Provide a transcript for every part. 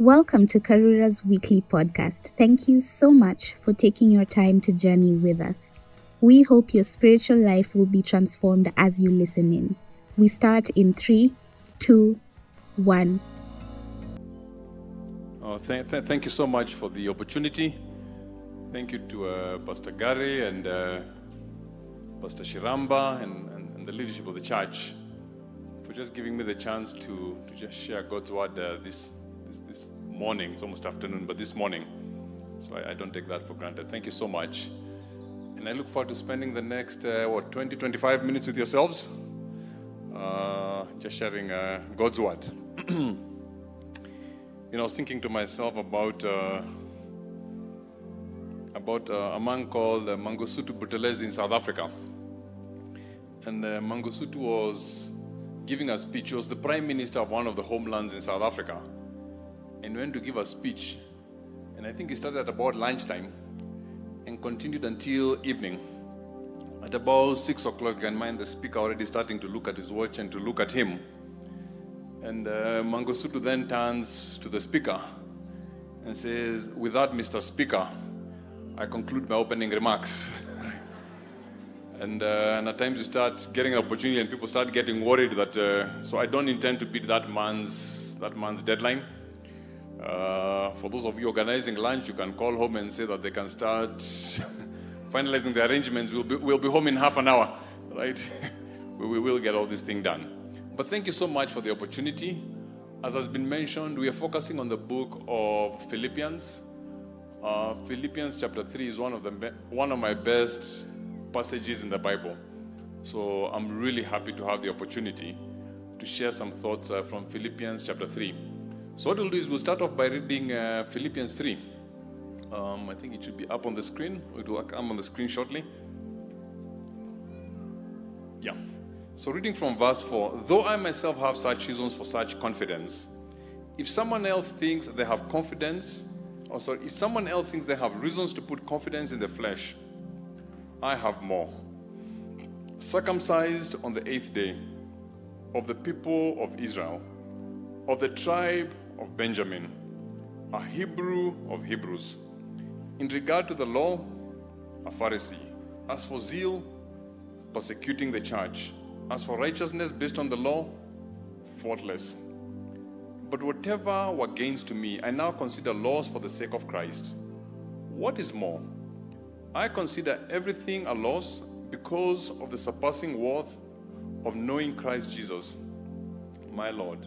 Welcome to Karura's weekly podcast. Thank you so much for taking your time to journey with us. We hope your spiritual life will be transformed as you listen in. We start in three, two, one. Oh, th- th- thank you so much for the opportunity. Thank you to uh, Pastor Gary and uh, Pastor Shiramba and, and, and the leadership of the church for just giving me the chance to, to just share God's word uh, this, this, this morning. It's almost afternoon, but this morning. So I, I don't take that for granted. Thank you so much. And I look forward to spending the next, uh, what, 20, 25 minutes with yourselves, uh, just sharing uh, God's word. you know, thinking to myself about uh, about uh, a man called uh, Mangosuthu Buthelezi in South Africa. And uh, Mangosuthu was giving a speech. He was the prime minister of one of the homelands in South Africa. And went to give a speech. And I think he started at about lunchtime and continued until evening. At about six o'clock, you can mind the speaker already starting to look at his watch and to look at him. And uh, Mangosuthu then turns to the speaker and says, With that, Mr. Speaker, I conclude my opening remarks. and, uh, and at times you start getting an opportunity and people start getting worried that, uh, so I don't intend to beat that man's, that man's deadline. Uh, for those of you organizing lunch, you can call home and say that they can start finalizing the arrangements. We'll be, we'll be home in half an hour, right? we, we will get all this thing done. But thank you so much for the opportunity. As has been mentioned, we are focusing on the book of Philippians. Uh, Philippians chapter 3 is one of, the, one of my best passages in the Bible. So I'm really happy to have the opportunity to share some thoughts uh, from Philippians chapter 3. So, what we'll do is we'll start off by reading uh, Philippians 3. Um, I think it should be up on the screen. It will come on the screen shortly. Yeah. So, reading from verse 4 Though I myself have such reasons for such confidence, if someone else thinks they have confidence, or sorry, if someone else thinks they have reasons to put confidence in the flesh, I have more. Circumcised on the eighth day of the people of Israel, of the tribe of Benjamin, a Hebrew of Hebrews. In regard to the law, a Pharisee. As for zeal, persecuting the church. As for righteousness based on the law, faultless. But whatever were gains to me, I now consider loss for the sake of Christ. What is more? I consider everything a loss because of the surpassing worth of knowing Christ Jesus, my Lord,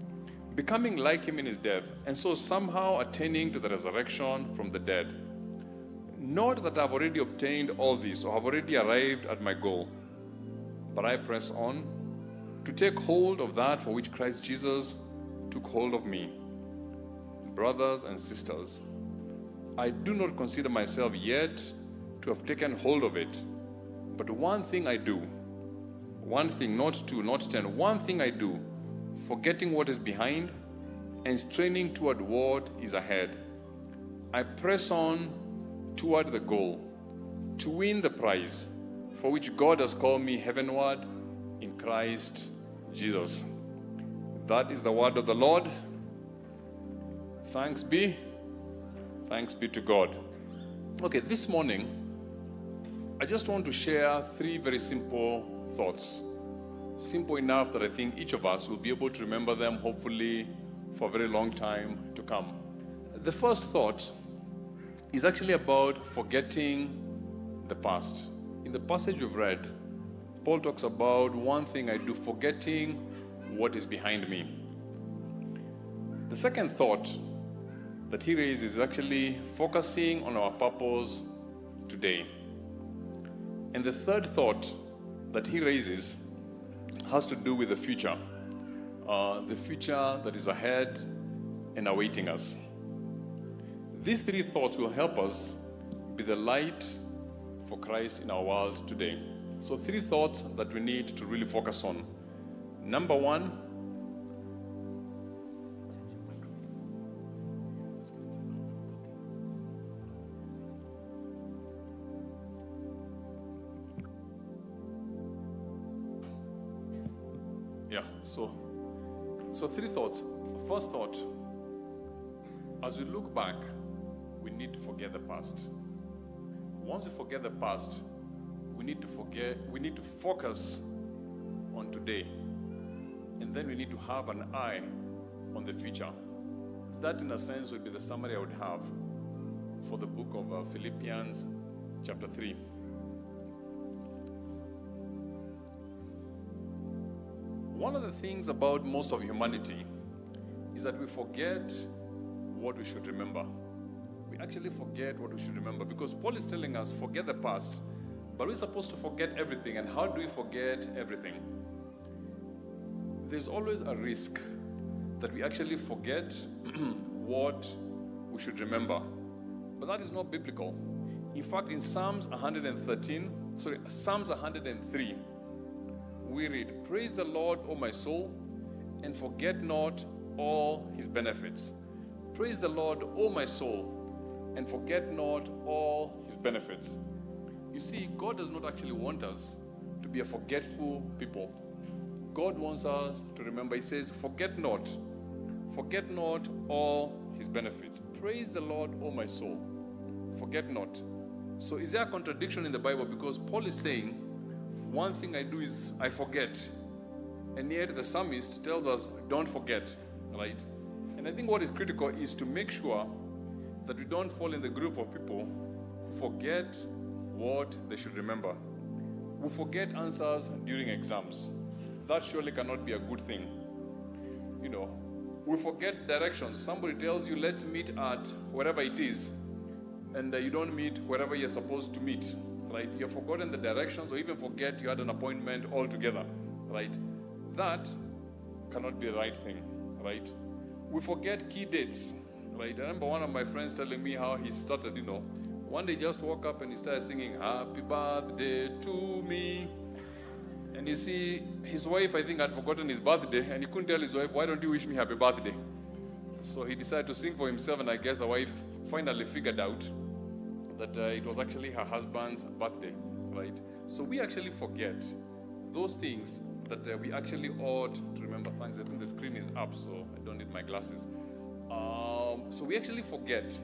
becoming like him in his death, and so somehow attaining to the resurrection from the dead. Not that I've already obtained all this or have already arrived at my goal, but I press on to take hold of that for which Christ Jesus took hold of me. Brothers and sisters, I do not consider myself yet to have taken hold of it, but one thing I do, one thing, not two, not ten, one thing I do, forgetting what is behind and straining toward what is ahead. I press on toward the goal to win the prize for which God has called me heavenward in Christ Jesus. That is the word of the Lord. Thanks be. Thanks be to God. Okay, this morning, I just want to share three very simple thoughts. Simple enough that I think each of us will be able to remember them, hopefully, for a very long time to come. The first thought is actually about forgetting the past. In the passage we've read, Paul talks about one thing I do, forgetting what is behind me. The second thought that he raises is actually focusing on our purpose today. And the third thought that he raises has to do with the future, uh, the future that is ahead and awaiting us. These three thoughts will help us be the light for Christ in our world today. So, three thoughts that we need to really focus on. Number one, First thought, as we look back, we need to forget the past. Once we forget the past, we need to forget we need to focus on today. And then we need to have an eye on the future. That in a sense would be the summary I would have for the book of uh, Philippians chapter 3. One of the things about most of humanity is that we forget what we should remember. We actually forget what we should remember because Paul is telling us forget the past, but we're supposed to forget everything. And how do we forget everything? There's always a risk that we actually forget what we should remember. But that is not biblical. In fact, in Psalms 113, sorry, Psalms 103, we read, Praise the Lord, O my soul, and forget not all his benefits. Praise the Lord, O my soul, and forget not all his benefits. You see, God does not actually want us to be a forgetful people. God wants us to remember. He says, Forget not, forget not all his benefits. Praise the Lord, O my soul. Forget not. So, is there a contradiction in the Bible? Because Paul is saying, one thing I do is I forget. And yet the psalmist tells us, don't forget, right? And I think what is critical is to make sure that we don't fall in the group of people who forget what they should remember. We forget answers during exams. That surely cannot be a good thing. You know, we forget directions. Somebody tells you, let's meet at wherever it is, and uh, you don't meet wherever you're supposed to meet right? You've forgotten the directions or even forget you had an appointment altogether, right? That cannot be the right thing, right? We forget key dates, right? I remember one of my friends telling me how he started, you know, one day just woke up and he started singing, Happy birthday to me. And you see, his wife, I think, had forgotten his birthday, and he couldn't tell his wife, Why don't you wish me happy birthday? So he decided to sing for himself, and I guess the wife finally figured out that uh, it was actually her husband's birthday, right? So we actually forget those things that uh, we actually ought to remember. things. I think the screen is up, so I don't need my glasses. Um, so we actually forget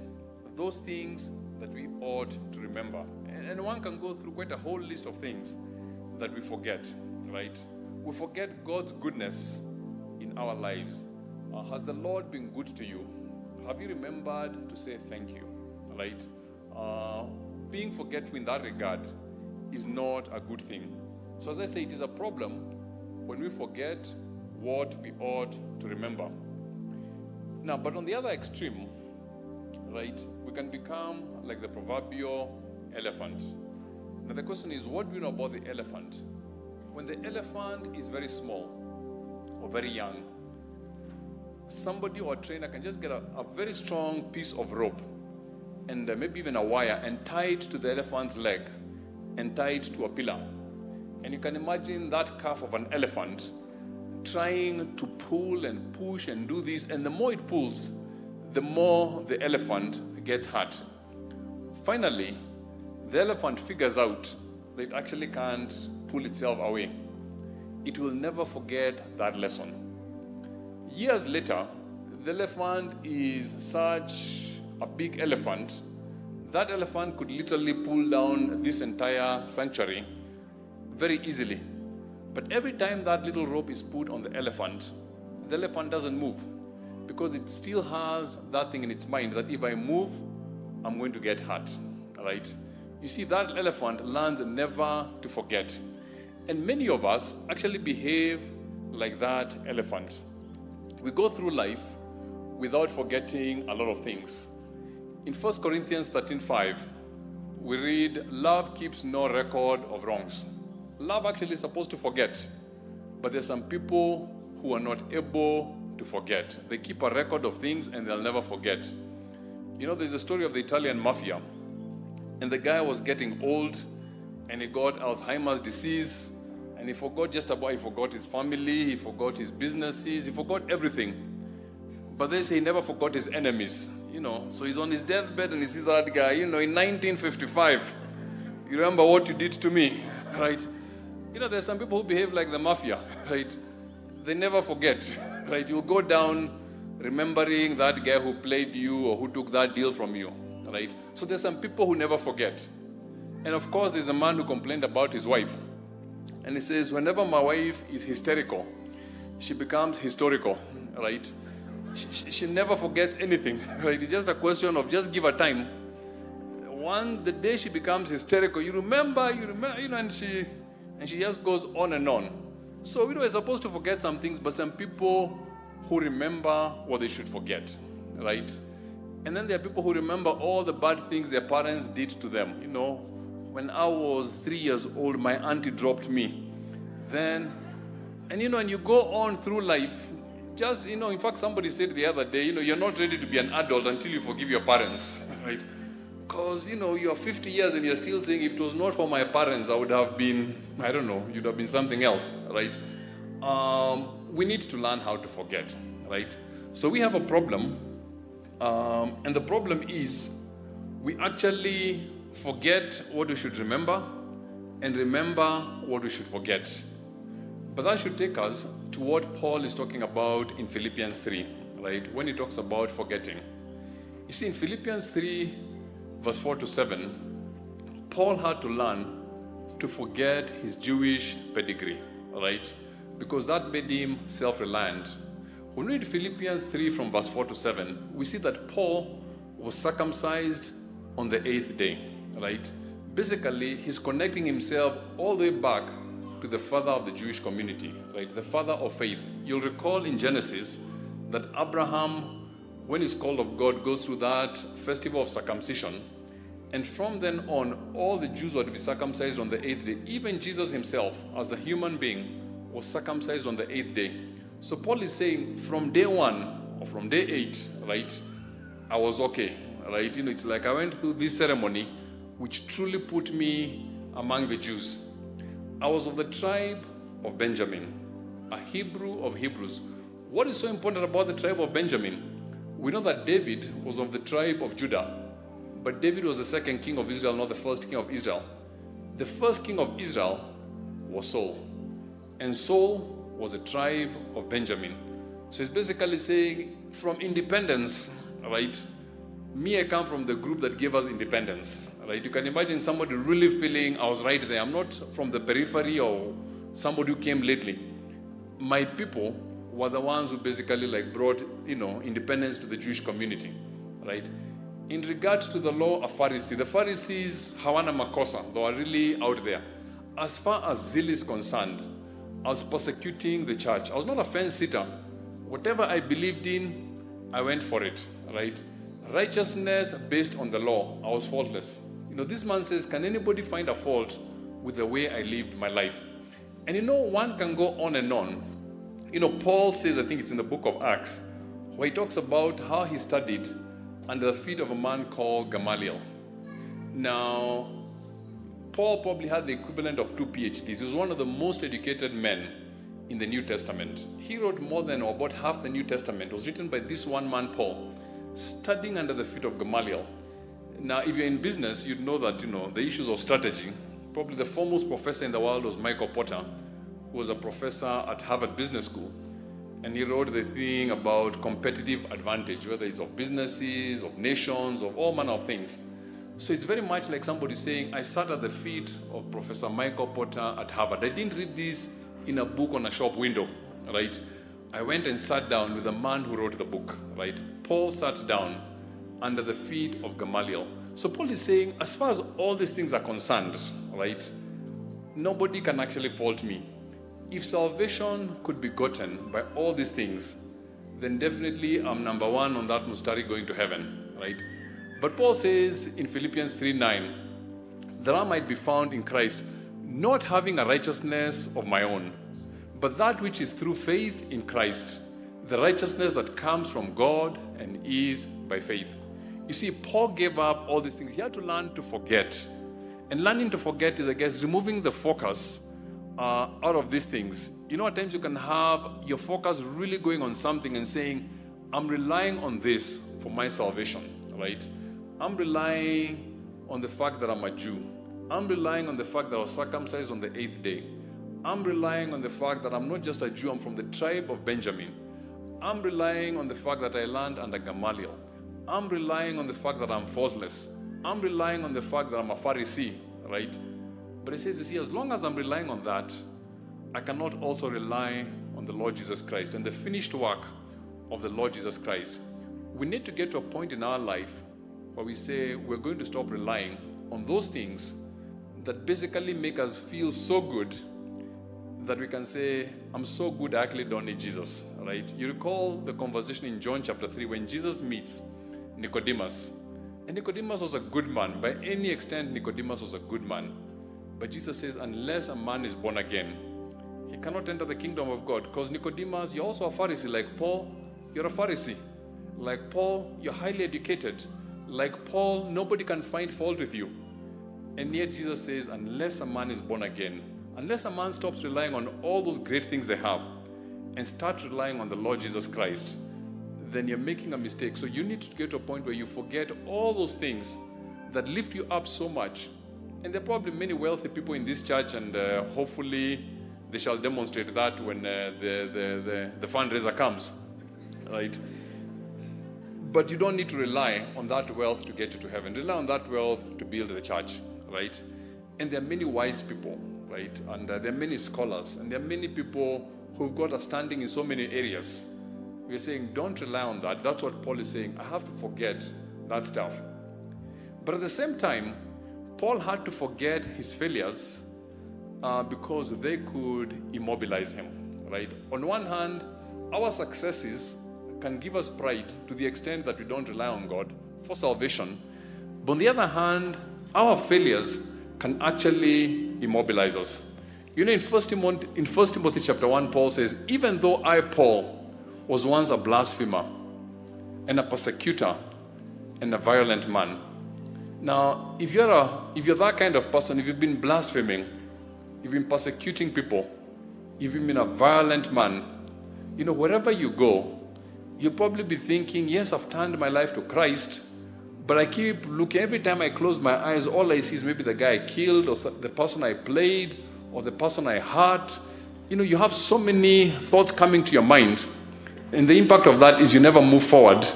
those things that we ought to remember. And, and one can go through quite a whole list of things that we forget, right? We forget God's goodness in our lives. Uh, has the Lord been good to you? Have you remembered to say thank you, right? Uh, being forgetful in that regard is not a good thing. So, as I say, it is a problem when we forget what we ought to remember. Now, but on the other extreme, right, we can become like the proverbial elephant. Now, the question is what do we know about the elephant? When the elephant is very small or very young, somebody or a trainer can just get a, a very strong piece of rope and uh, maybe even a wire and tie it to the elephant's leg and tie it to a pillar. And you can imagine that calf of an elephant trying to pull and push and do this. And the more it pulls, the more the elephant gets hurt. Finally, the elephant figures out that it actually can't pull itself away. It will never forget that lesson. Years later, the elephant is such a big elephant, that elephant could literally pull down this entire sanctuary very easily. But every time that little rope is put on the elephant, the elephant doesn't move because it still has that thing in its mind that if I move, I'm going to get hurt. Right? You see, that elephant learns never to forget. And many of us actually behave like that elephant. We go through life without forgetting a lot of things. In 1 Corinthians 13:5, we read, Love keeps no record of wrongs. Love actually is supposed to forget, but there's some people who are not able to forget. They keep a record of things and they'll never forget. You know, there's a story of the Italian mafia And the guy was getting old and he got Alzheimer's disease and he forgot just about, he forgot his family, he forgot his businesses, he forgot everything. But they say he never forgot his enemies, you know. So he's on his deathbed and he sees that guy, you know, in 1955. You remember what you did to me, right? You know, there's some people who behave like the mafia, right? They never forget, right? You go down remembering that guy who played you or who took that deal from you, right? So there's some people who never forget. And of course, there's a man who complained about his wife. And he says, Whenever my wife is hysterical, she becomes historical, right? She, she, never forgets anything, right? It's just a question of just give her time. One, the day she becomes hysterical, you remember, you remember, you know, and she, and she just goes on and on. So, we know, we're supposed to forget some things, but some people who remember what they should forget, right? And then there are people who remember all the bad things their parents did to them. You know, when I was three years old, my auntie dropped me. Then, and you know, and you go on through life, just, you know, in fact, somebody said the other day, you know, you're not ready to be an adult until you forgive your parents, right? Because, you know, you're 50 years and you're still saying, if it was not for my parents, I would have been, I don't know, you'd have been something else, right? Um, we need to learn how to forget, right? So we have a problem, um, and the problem is we actually forget what we should remember and remember what we should forget. But that should take us to what Paul is talking about in Philippians 3, right? When he talks about forgetting. You see, in Philippians 3, verse 4 to 7, Paul had to learn to forget his Jewish pedigree, right? because that made him self reliant. When we read Philippians 3 from verse 4 to 7, we see that Paul was circumcised on the eighth day, right? Basically, he's connecting himself all the way back to the father of the Jewish community, right? The father of faith. You'll recall in Genesis that Abraham, when he's called of God, goes through that festival of circumcision. And from then on, all the Jews were to be circumcised on the eighth day. Even Jesus himself, as a human being, was circumcised on the eighth day. So Paul is saying from day one or from day eight, right, I was okay, right? You know, it's like I went through this ceremony which truly put me among the Jews. I was of the tribe of Benjamin, a Hebrew of Hebrews. What is so important about the tribe of Benjamin? We know that David was of the tribe of Judah, but David was the second king of Israel, not the first king of Israel. The first king of Israel was Saul. And Saul was a tribe of Benjamin. So he's basically saying from independence, right? Me, I come from the group that gave us independence, right? You can imagine somebody really feeling I was right there. I'm not from the periphery or somebody who came lately. My people were the ones who basically like brought, you know, independence to the Jewish community, right? In regard to the law of Pharisee, the Pharisees, Hawana Makosa, they were really out there. As far as zeal is concerned, I was persecuting the church. I was not a fence sitter. Whatever I believed in, I went for it, right? Righteousness based on the law, I was faultless. You know, this man says, Can anybody find a fault with the way I lived my life? And you know, one can go on and on. You know, Paul says, I think it's in the book of Acts, where he talks about how he studied under the feet of a man called Gamaliel. Now, Paul probably had the equivalent of two PhDs. He was one of the most educated men in the New Testament. He wrote more than or about half the New Testament. It was written by this one man, Paul, studying under the feet of Gamaliel. Now, if you're in business, you'd know that, you know, the issues of strategy. Probably the foremost professor in the world was Michael Porter, who was a professor at Harvard Business School. And he wrote the thing about competitive advantage, whether it's of businesses, of nations, of all manner of things. So it's very much like somebody saying, I sat at the feet of Professor Michael Porter at Harvard. I didn't read this in a book on a shop window, right? I went and sat down with the man who wrote the book, right? Paul sat down under the feet of Gamaliel. So Paul is saying, as far as all these things are concerned, right, nobody can actually fault me. If salvation could be gotten by all these things, then definitely I'm number one on that mustari going to heaven, right? But Paul says in Philippians 3 9, that I might be found in Christ, not having a righteousness of my own, but that which is through faith in Christ, the righteousness that comes from God and is by faith. You see, Paul gave up all these things. He had to learn to forget. And learning to forget is, I guess, removing the focus uh, out of these things. You know, at times you can have your focus really going on something and saying, I'm relying on this for my salvation, right? I'm relying on the fact that I'm a Jew. I'm relying on the fact that I was circumcised on the eighth day. I'm relying on the fact that I'm not just a Jew, I'm from the tribe of Benjamin. I'm relying on the fact that I learned under Gamaliel. I'm relying on the fact that I'm faultless. I'm relying on the fact that I'm a Pharisee, right? But he says, you see, as long as I'm relying on that, I cannot also rely on the Lord Jesus Christ and the finished work of the Lord Jesus Christ. We need to get to a point in our life where we say we're going to stop relying on those things that basically make us feel so good that we can say, I'm so good, I actually don't need Jesus, right? You recall the conversation in John chapter 3 when Jesus meets Nicodemus. And Nicodemus was a good man. By any extent, Nicodemus was a good man. But Jesus says, unless a man is born again, he cannot enter the kingdom of God. Because Nicodemus, you're also a Pharisee. Like Paul, you're a Pharisee. Like Paul, you're highly educated. Like Paul, nobody can find fault with you. And yet Jesus says, unless a man is born again, unless a man stops relying on all those great things they have and starts relying on the Lord Jesus Christ, then you're making a mistake. So you need to get to a point where you forget all those things that lift you up so much. And there are probably many wealthy people in this church, and uh, hopefully they shall demonstrate that when uh, the, the, the, the fundraiser comes, right? But you don't need to rely on that wealth to get you to heaven. Rely on that wealth to build the church, right? And there are many wise people, right? And uh, there are many scholars, and there are many people who've got a standing in so many areas. We're saying, don't rely on that. That's what Paul is saying. I have to forget that stuff. But at the same time, Paul had to forget his failures uh, because they could immobilize him, right? On one hand, our successes can give us pride to the extent that we don't rely on God for salvation. But on the other hand, our failures can actually immobilize us. You know, in First Timothy, in 1 Timothy chapter 1, Paul says, Even though I, Paul, was once a blasphemer and a persecutor and a violent man. Now, if you're, a, if you're that kind of person, if you've been blaspheming, you've been persecuting people, if you've been a violent man, you know, wherever you go, you'll probably be thinking, yes, I've turned my life to Christ, but I keep looking, every time I close my eyes, all I see is maybe the guy I killed, or the person I played, or the person I hurt. You know, you have so many thoughts coming to your mind. And the impact of that is you never move forward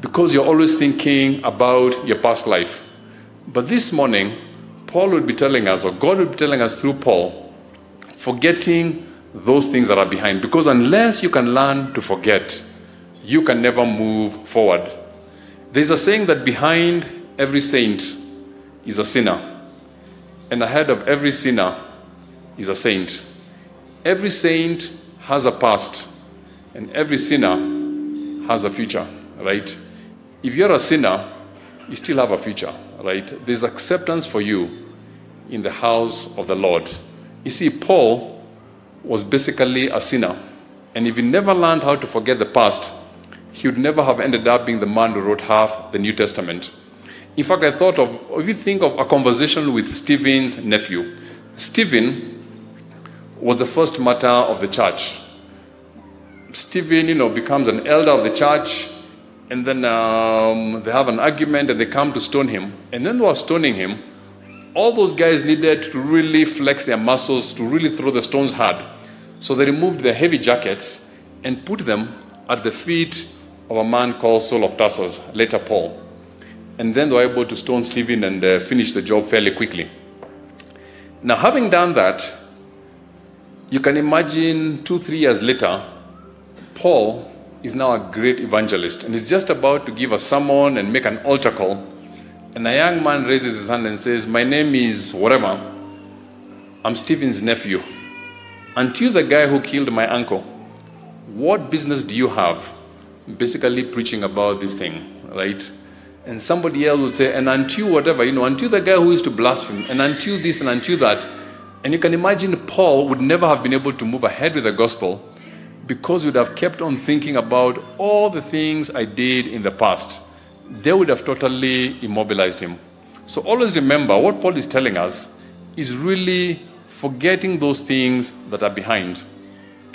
because you're always thinking about your past life. But this morning, Paul would be telling us, or God would be telling us through Paul, forgetting those things that are behind. Because unless you can learn to forget, you can never move forward. There's a saying that behind every saint is a sinner, and ahead of every sinner is a saint. Every saint has a past, and every sinner has a future, right? If you're a sinner, you still have a future, right? There's acceptance for you in the house of the Lord. You see, Paul was basically a sinner. And if he never learned how to forget the past, he would never have ended up being the man who wrote half the New Testament. In fact, I thought of, if you think of a conversation with Stephen's nephew, Stephen was the first martyr of the church. Stephen, you know, becomes an elder of the church, and then um, they have an argument and they come to stone him. And then they were stoning him. All those guys needed to really flex their muscles to really throw the stones hard. So they removed their heavy jackets and put them at the feet of a man called Saul of Tarsus, later Paul. And then they were able to stone Stephen and uh, finish the job fairly quickly. Now, having done that, you can imagine two, three years later, Paul is now a great evangelist and he's just about to give a sermon and make an altar call. And a young man raises his hand and says, My name is whatever. I'm Stephen's nephew. You the guy who killed my uncle? What business do you have basically preaching about this thing, right? And somebody else would say, and until whatever, you know, until the guy who used to blaspheme, and until this and until that. And you can imagine Paul would never have been able to move ahead with the gospel because you'd have kept on thinking about all the things I did in the past. they would have totally immobilized him. So always remember what Paul is telling us is really forgetting those things that are behind.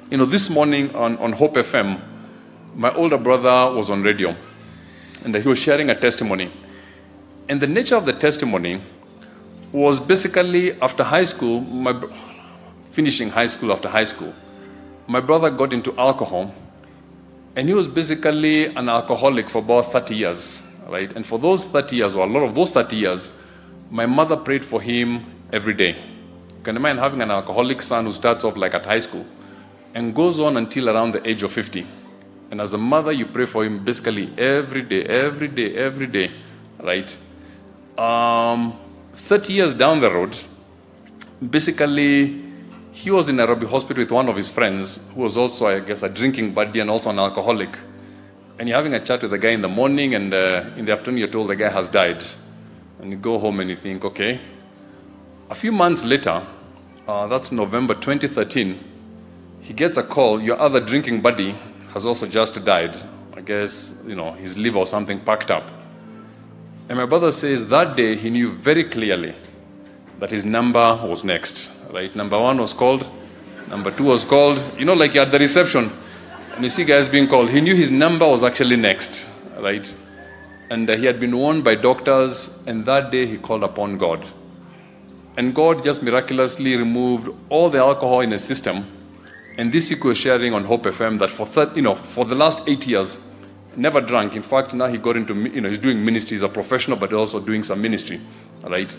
You know, this morning on, on Hope FM, my older brother was on radio and he was sharing a testimony. And the nature of the testimony was basically after high school, my, finishing high school after high school, my brother got into alcohol and he was basically an alcoholic for about 30 years, right? And for those 30 years, or a lot of those 30 years, my mother prayed for him every day. Can you can imagine having an alcoholic son who starts off like at high school and goes on until around the age of 50. And as a mother, you pray for him basically every day, every day, every day, right? Um, 30 years down the road, basically, he was in Nairobi hospital with one of his friends who was also, I guess, a drinking buddy and also an alcoholic. And you're having a chat with the guy in the morning, and uh, in the afternoon, you're told the guy has died. And you go home and you think, okay. A few months later, uh, that's November 2013, he gets a call, your other drinking buddy has also just died. I guess, you know, his liver or something packed up. And my brother says that day he knew very clearly that his number was next, right? Number one was called, number two was called. You know, like you're at the reception and you see guys being called. He knew his number was actually next, right? And uh, he had been warned by doctors, and that day he called upon God. And God just miraculously removed all the alcohol in his system. And this week was sharing on Hope FM that for, thir- you know, for the last eight years, never drank. In fact, now he got into, you know, he's doing ministry. He's a professional, but also doing some ministry, right?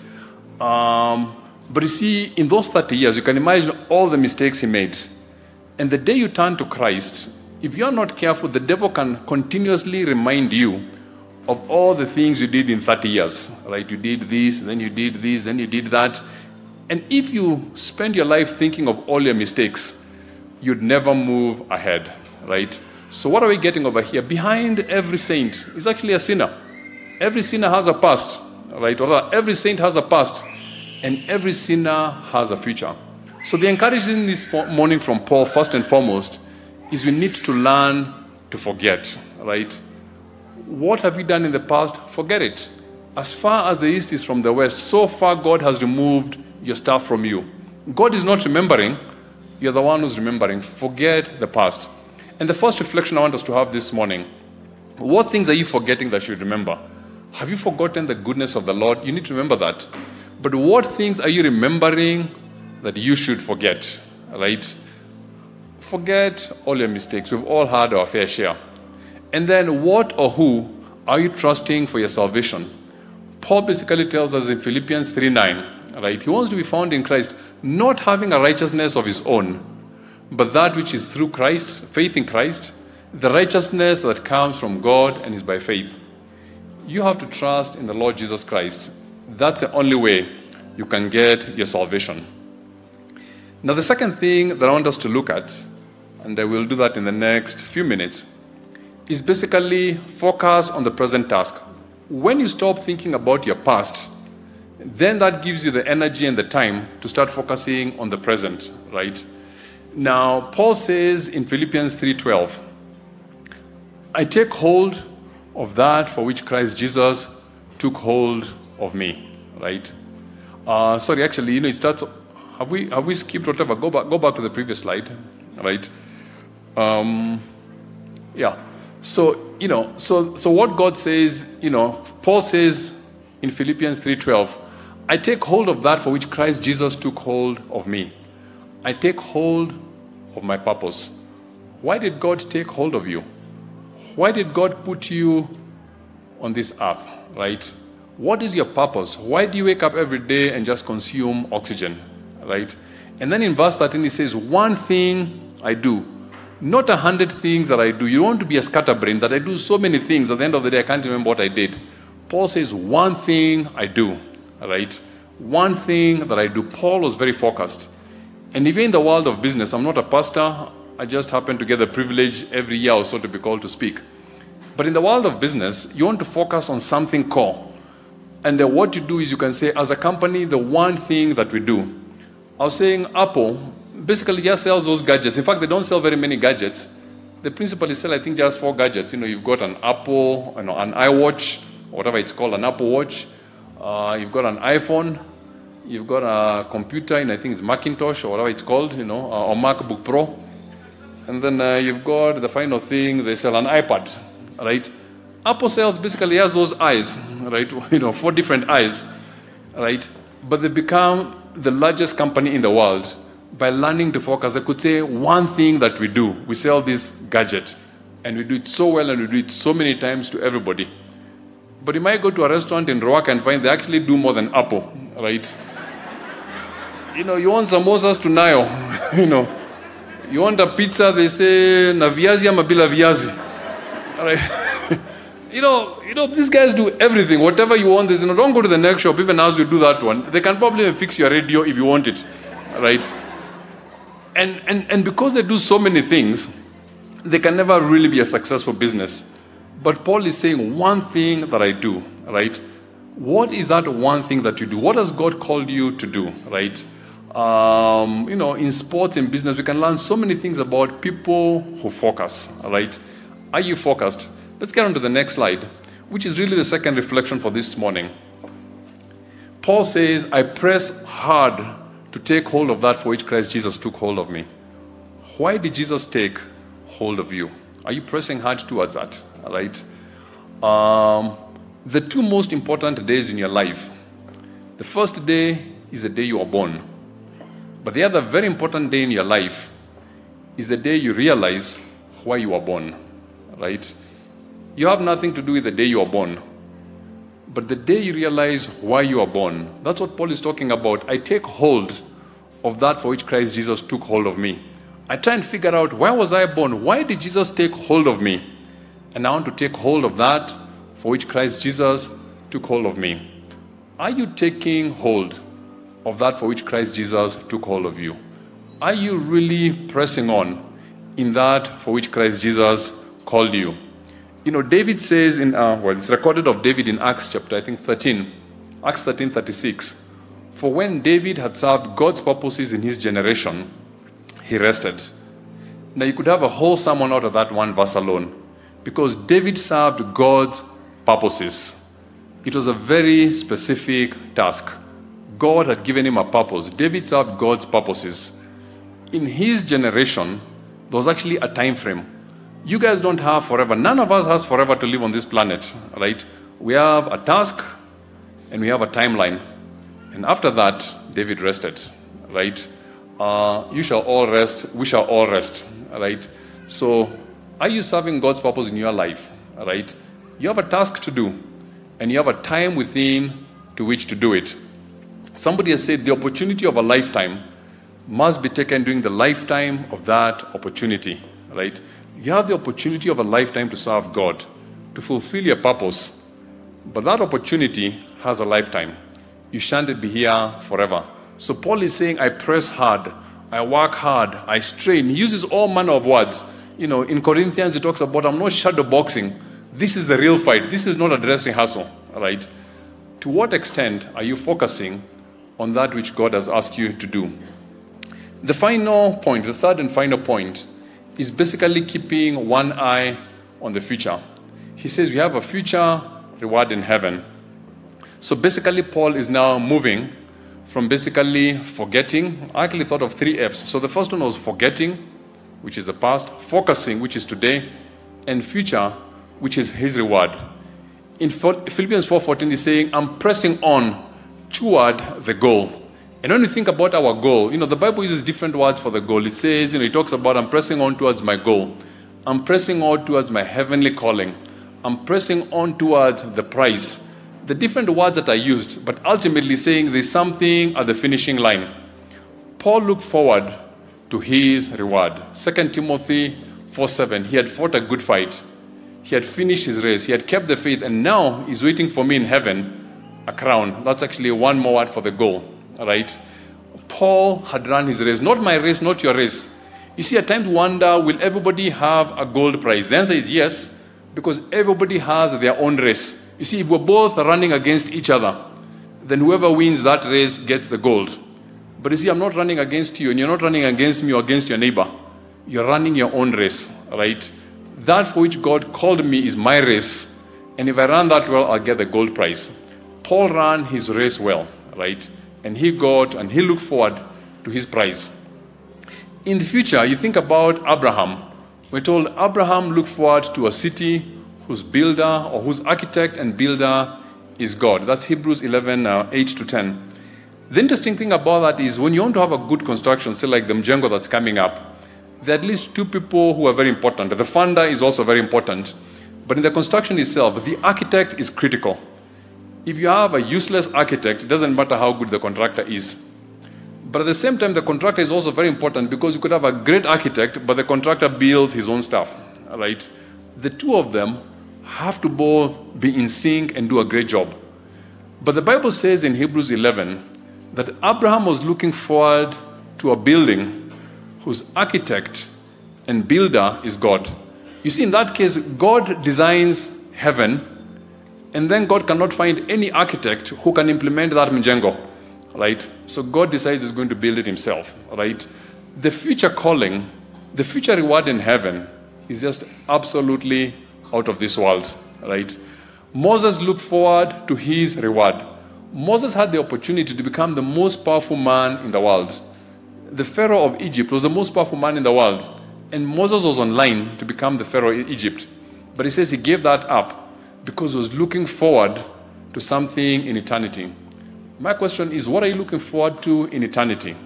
Um, but you see, in those 30 years, you can imagine all the mistakes he made. And the day you turn to Christ, if you're not careful, the devil can continuously remind you of all the things you did in 30 years, right? You did this, then you did this, then you did that. And if you spend your life thinking of all your mistakes, you'd never move ahead, right? So, what are we getting over here? Behind every saint is actually a sinner. Every sinner has a past, right? Or every saint has a past, and every sinner has a future. So, the encouragement this morning from Paul, first and foremost, is we need to learn to forget, right? What have you done in the past? Forget it. As far as the east is from the west, so far God has removed your stuff from you. God is not remembering, you're the one who's remembering. Forget the past. And the first reflection I want us to have this morning what things are you forgetting that you remember? Have you forgotten the goodness of the Lord? You need to remember that. But what things are you remembering that you should forget? Right? Forget all your mistakes. We've all had our fair share. And then, what or who are you trusting for your salvation? Paul basically tells us in Philippians 3 9, right? He wants to be found in Christ, not having a righteousness of his own, but that which is through Christ, faith in Christ, the righteousness that comes from God and is by faith. You have to trust in the Lord Jesus Christ. That's the only way you can get your salvation. Now, the second thing that I want us to look at, and I will do that in the next few minutes, is basically focus on the present task. When you stop thinking about your past, then that gives you the energy and the time to start focusing on the present, right? Now, Paul says in Philippians 3:12, I take hold of that for which Christ Jesus took hold of me, right? Uh, sorry, actually, you know, it starts. Have we have we skipped whatever? Go back, go back to the previous slide, right? Um, yeah. So you know, so so what God says, you know, Paul says in Philippians 3:12, I take hold of that for which Christ Jesus took hold of me. I take hold of my purpose. Why did God take hold of you? Why did God put you on this earth, right? What is your purpose? Why do you wake up every day and just consume oxygen, right? And then in verse 13, he says, One thing I do, not a hundred things that I do. You don't want to be a scatterbrain that I do so many things. At the end of the day, I can't remember what I did. Paul says, One thing I do, right? One thing that I do. Paul was very focused. And even in the world of business, I'm not a pastor. I just happen to get the privilege every year or so to be called to speak. But in the world of business, you want to focus on something core. And then what you do is you can say, as a company, the one thing that we do. I was saying Apple basically just sells those gadgets. In fact, they don't sell very many gadgets. they principally sell, I think, just four gadgets. You know, you've got an Apple, you know, an iWatch, or whatever it's called, an Apple Watch. Uh, you've got an iPhone. You've got a computer, and I think it's Macintosh or whatever it's called, you know, uh, or MacBook Pro. And then uh, you've got the final thing, they sell an iPad, right? Apple sells basically has those eyes, right? You know, four different eyes, right? But they become the largest company in the world by learning to focus. I could say one thing that we do. We sell this gadget, and we do it so well, and we do it so many times to everybody. But you might go to a restaurant in Ruaraka and find they actually do more than Apple, right? you know, you want samosas to Nayo, you know. You want a pizza, they say na viazi ama bila viazi. Right? you know, you know, these guys do everything. Whatever you want, you know, don't go to the next shop, even as you do that one. They can probably fix your radio if you want it. Right? And and and because they do so many things, they can never really be a successful business. But Paul is saying one thing that I do, right? What is that one thing that you do? What has God called you to do, right? Um, you know, in sports and business, we can learn so many things about people who focus, right? Are you focused? Let's get on to the next slide, which is really the second reflection for this morning. Paul says, I press hard to take hold of that for which Christ Jesus took hold of me. Why did Jesus take hold of you? Are you pressing hard towards that? Right? Um, the two most important days in your life. The first day is the day you are born. But the other very important day in your life is the day you realize why you are born. Right? You have nothing to do with the day you are born. But the day you realize why you are born, that's what Paul is talking about. I take hold of that for which Christ Jesus took hold of me. I try and figure out why was I born? Why did Jesus take hold of me? And I want to take hold of that for which Christ Jesus took hold of me. Are you taking hold of that for which Christ Jesus took hold of you? Are you really pressing on in that for which Christ Jesus called you? You know, David says in, uh, well, it's recorded of David in Acts chapter, I think 13, Acts 13 36. For when David had served God's purposes in his generation, he rested. Now, you could have a whole sermon out of that one verse alone because David served God's purposes. It was a very specific task. God had given him a purpose. David served God's purposes. In his generation, there was actually a time frame. You guys don't have forever. None of us has forever to live on this planet, right? We have a task and we have a timeline. And after that, David rested, right? Uh, you shall all rest, we shall all rest, right? So are you serving God's purpose in your life? Right? You have a task to do, and you have a time within to which to do it. Somebody has said the opportunity of a lifetime must be taken during the lifetime of that opportunity. Right? You have the opportunity of a lifetime to serve God, to fulfill your purpose, but that opportunity has a lifetime. You shan't be here forever. So Paul is saying, I press hard, I work hard, I strain. He uses all manner of words you know, in Corinthians, he talks about I'm not shadow boxing. This is the real fight. This is not a dress rehearsal, right? To what extent are you focusing on that which God has asked you to do? The final point, the third and final point, is basically keeping one eye on the future. He says we have a future reward in heaven. So basically, Paul is now moving from basically forgetting. I actually thought of three F's. So the first one was forgetting, which is the past, focusing, which is today, and future, which is his reward. In Philippians 4:14, he's saying, I'm pressing on toward the goal. And when you think about our goal, you know, the Bible uses different words for the goal. It says, you know, it talks about I'm pressing on towards my goal. I'm pressing on towards my heavenly calling. I'm pressing on towards the prize. The different words that are used, but ultimately saying there's something at the finishing line. Paul looked forward to his reward. 2 Timothy 4 7. He had fought a good fight. He had finished his race. He had kept the faith. And now he's waiting for me in heaven a crown. That's actually one more word for the goal. Right? Paul had run his race. Not my race, not your race. You see, at times wonder will everybody have a gold prize? The answer is yes, because everybody has their own race. You see, if we're both running against each other, then whoever wins that race gets the gold. But you see, I'm not running against you, and you're not running against me or against your neighbor. you're running your own race, right? That for which God called me is my race. And if I run that well, I'll get the gold prize. Paul ran his race well, right? And he got and he looked forward to his prize. In the future, you think about Abraham. We're told Abraham looked forward to a city whose builder or whose architect and builder is God. That's Hebrews 11, uh, 8 to 10. The interesting thing about that is when you want to have a good construction, say like the Mjengo that's coming up, there are at least two people who are very important. The funder is also very important. But in the construction itself, the architect is critical. If you have a useless architect, it doesn't matter how good the contractor is. But at the same time, the contractor is also very important because you could have a great architect, but the contractor builds his own stuff, right? The two of them have to both be in sync and do a great job. But the Bible says in Hebrews 11 that Abraham was looking forward to a building whose architect and builder is God. You see, in that case, God designs heaven, and then God cannot find any architect who can implement that mjengo, right? So God decides he's going to build it himself, right? The future calling, the future reward in heaven is just absolutely out of this world, right? Moses looked forward to his reward. Moses had the opportunity to become the most powerful man in the world. The Pharaoh of Egypt was the most powerful man in the world, and Moses was online to become the Pharaoh of Egypt. But he says he gave that up because he was looking forward to something in eternity. My question is what are you looking forward to in eternity?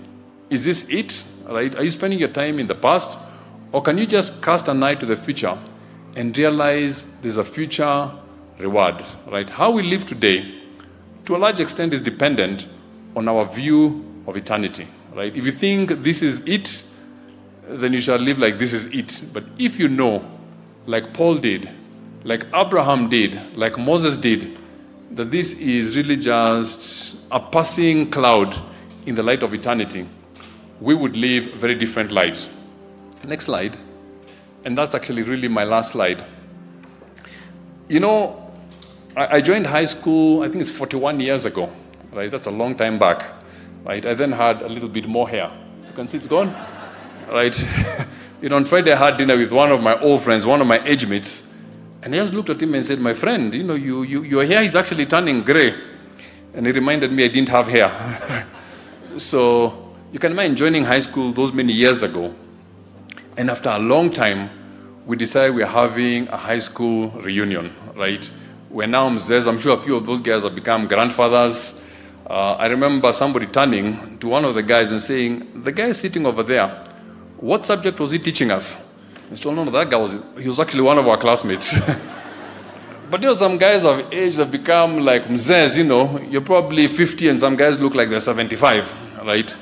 Is this it? Right? Are you spending your time in the past? Or can you just cast an eye to the future and realize there's a future reward? Right? How we live today to a large extent is dependent on our view of eternity, right? If you think this is it, then you shall live like this is it. But if you know, like Paul did, like Abraham did, like Moses did, that this is really just a passing cloud in the light of eternity, we would live very different lives. Next slide. And that's actually really my last slide. You know, I, joined high school, I think it's 41 years ago, right? That's a long time back, right? I then had a little bit more hair. You can see it's gone, right? you know, on Friday I had dinner with one of my old friends, one of my age mates, and I just looked at him and said, My friend, you know, you, you, your hair is actually turning gray. And he reminded me I didn't have hair. so you can imagine joining high school those many years ago. And after a long time, we decided we're having a high school reunion, right? We're now mzes. I'm sure a few of those guys have become grandfathers. Uh, I remember somebody turning to one of the guys and saying, The guy sitting over there, what subject was he teaching us? No, no, that guy was, he was actually one of our classmates. but you know, some guys of age have become like mzes, you know, you're probably 50 and some guys look like they're 75, right?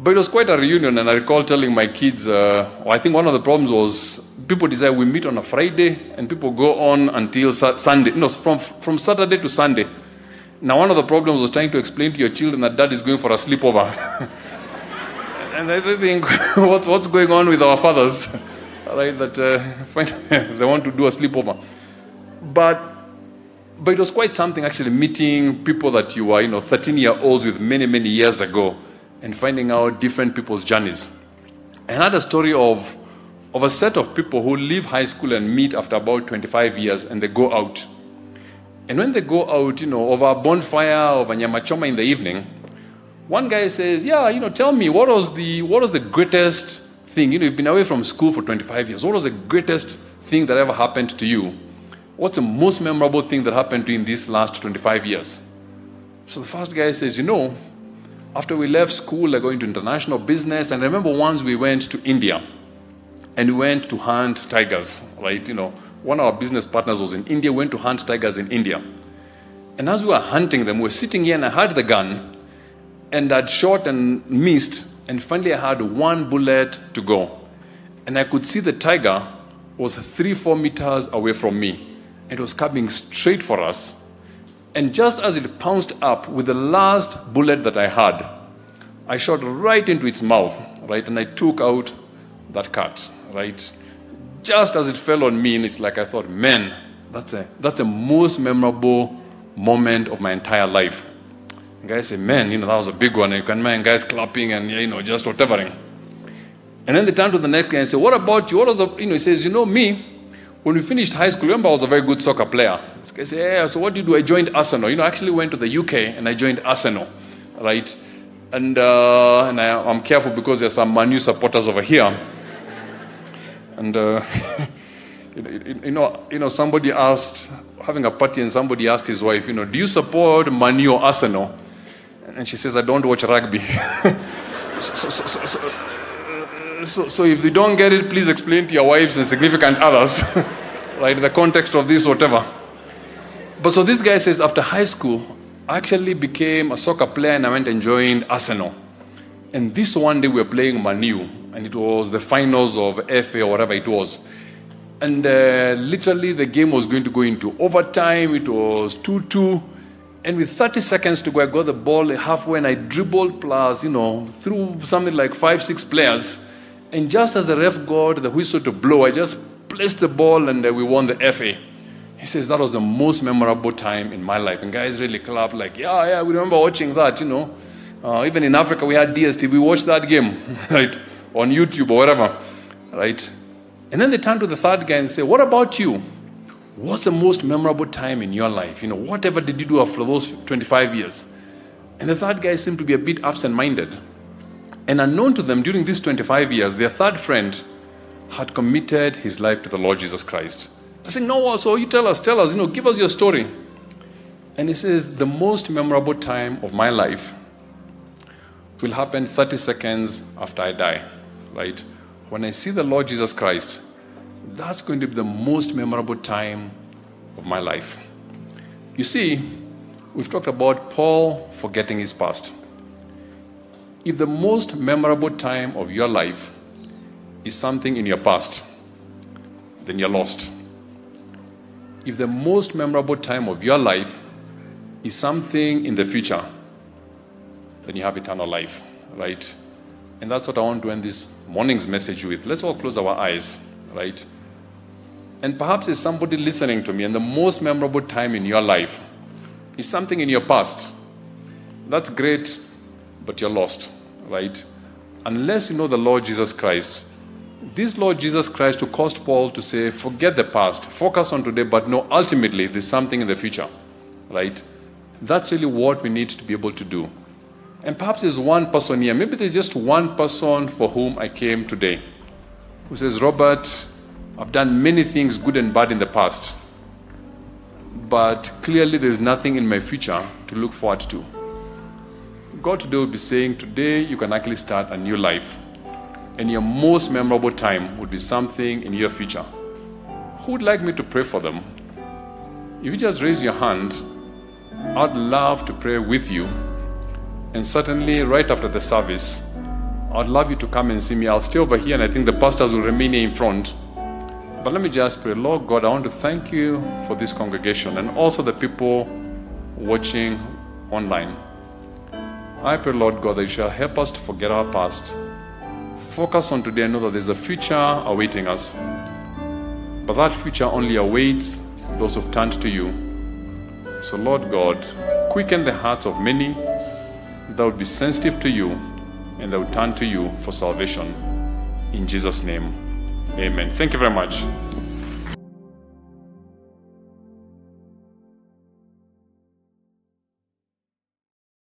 But it was quite a reunion, and I recall telling my kids, uh, well, I think one of the problems was people decide we meet on a Friday, and people go on until sa- Sunday. No, from, from Saturday to Sunday. Now, one of the problems was trying to explain to your children that dad is going for a sleepover. and I think, what's, what's going on with our fathers? Right, that uh, they want to do a sleepover. But, but it was quite something actually meeting people that you were, you know, 13 year olds with many, many years ago and finding out different people's journeys. I had a story of, of a set of people who leave high school and meet after about 25 years and they go out. And when they go out, you know, over a bonfire, over nyamachoma in the evening, one guy says, Yeah, you know, tell me, what was the, what was the greatest thing? You know, you've been away from school for 25 years. What was the greatest thing that ever happened to you? What's the most memorable thing that happened to you in these last 25 years? So the first guy says, You know, after we left school, I go into international business. And I remember once we went to India and we went to hunt tigers, right? You know, one of our business partners was in India, went to hunt tigers in India. And as we were hunting them, we were sitting here and I had the gun and I'd shot and missed. And finally, I had one bullet to go. And I could see the tiger was three, four meters away from me. It was coming straight for us. And just as it pounced up with the last bullet that I had, I shot right into its mouth, right? And I took out that cat, right? Just as it fell on me, and it's like I thought, man, that's a that's a most memorable moment of my entire life. Guys say, man, you know, that was a big one. You can imagine guys clapping and you know, just whatevering. And then they turn to the next guy and say, What about you? What was the, you know, he says, You know, me, when we finished high school, remember I was a very good soccer player. This guy said, Yeah, so what do you do? I joined Arsenal. You know, I actually went to the UK and I joined Arsenal, right? And, uh, and I, am careful because there's some Manu supporters over here. And, uh, you, know, you know, somebody asked, having a party, and somebody asked his wife, you know, do you support Manu or Arsenal? And she says, I don't watch rugby. so, so, so, so, so if you don't get it, please explain to your wives and significant others, right? The context of this, whatever. But so this guy says, after high school, I actually became a soccer player and I went and joined Arsenal. And this one day we were playing Manu, and it was the finals of FA or whatever it was. And uh, literally the game was going to go into overtime. It was 2 2. And with 30 seconds to go, I got the ball halfway and I dribbled plus, you know, through something like five, six players. And just as the ref got the whistle to blow, I just placed the ball and we won the FA. He says that was the most memorable time in my life. And guys really clap like, yeah, yeah, we remember watching that, you know. Uh, even in Africa, we had DSTV. We watched that game, right, on YouTube or whatever, right? And then they turn to the third guy and say, what about you? What's the most memorable time in your life? You know, whatever did you do after those 25 years? And the third guy seemed to be a bit absent-minded. And unknown to them, during these 25 years, their third friend had committed his life to the Lord Jesus Christ. I said, No, so you tell us, tell us, you know, give us your story. And he says, The most memorable time of my life will happen 30 seconds after I die, right? When I see the Lord Jesus Christ, that's going to be the most memorable time of my life. You see, we've talked about Paul forgetting his past. If the most memorable time of your life is something in your past, then you're lost. If the most memorable time of your life is something in the future, then you have eternal life, right? And that's what I want to end this morning's message with. Let's all close our eyes, right? And perhaps there's somebody listening to me, and the most memorable time in your life is something in your past. That's great but you're lost, right? Unless you know the Lord Jesus Christ, this Lord Jesus Christ who caused Paul to say, forget the past, focus on today, but know ultimately there's something in the future, right? That's really what we need to be able to do. And perhaps there's one person here, maybe there's just one person for whom I came today who says, Robert, I've done many things, good and bad, in the past, but clearly there's nothing in my future to look forward to. God today will be saying, Today you can actually start a new life. And your most memorable time would be something in your future. Who would like me to pray for them? If you just raise your hand, I'd love to pray with you. And certainly, right after the service, I'd love you to come and see me. I'll stay over here, and I think the pastors will remain in front. But let me just pray, Lord God, I want to thank you for this congregation and also the people watching online. I pray, Lord God, that you shall help us to forget our past. Focus on today and know that there's a future awaiting us. But that future only awaits those who've turned to you. So, Lord God, quicken the hearts of many that would be sensitive to you and that would turn to you for salvation. In Jesus' name, amen. Thank you very much.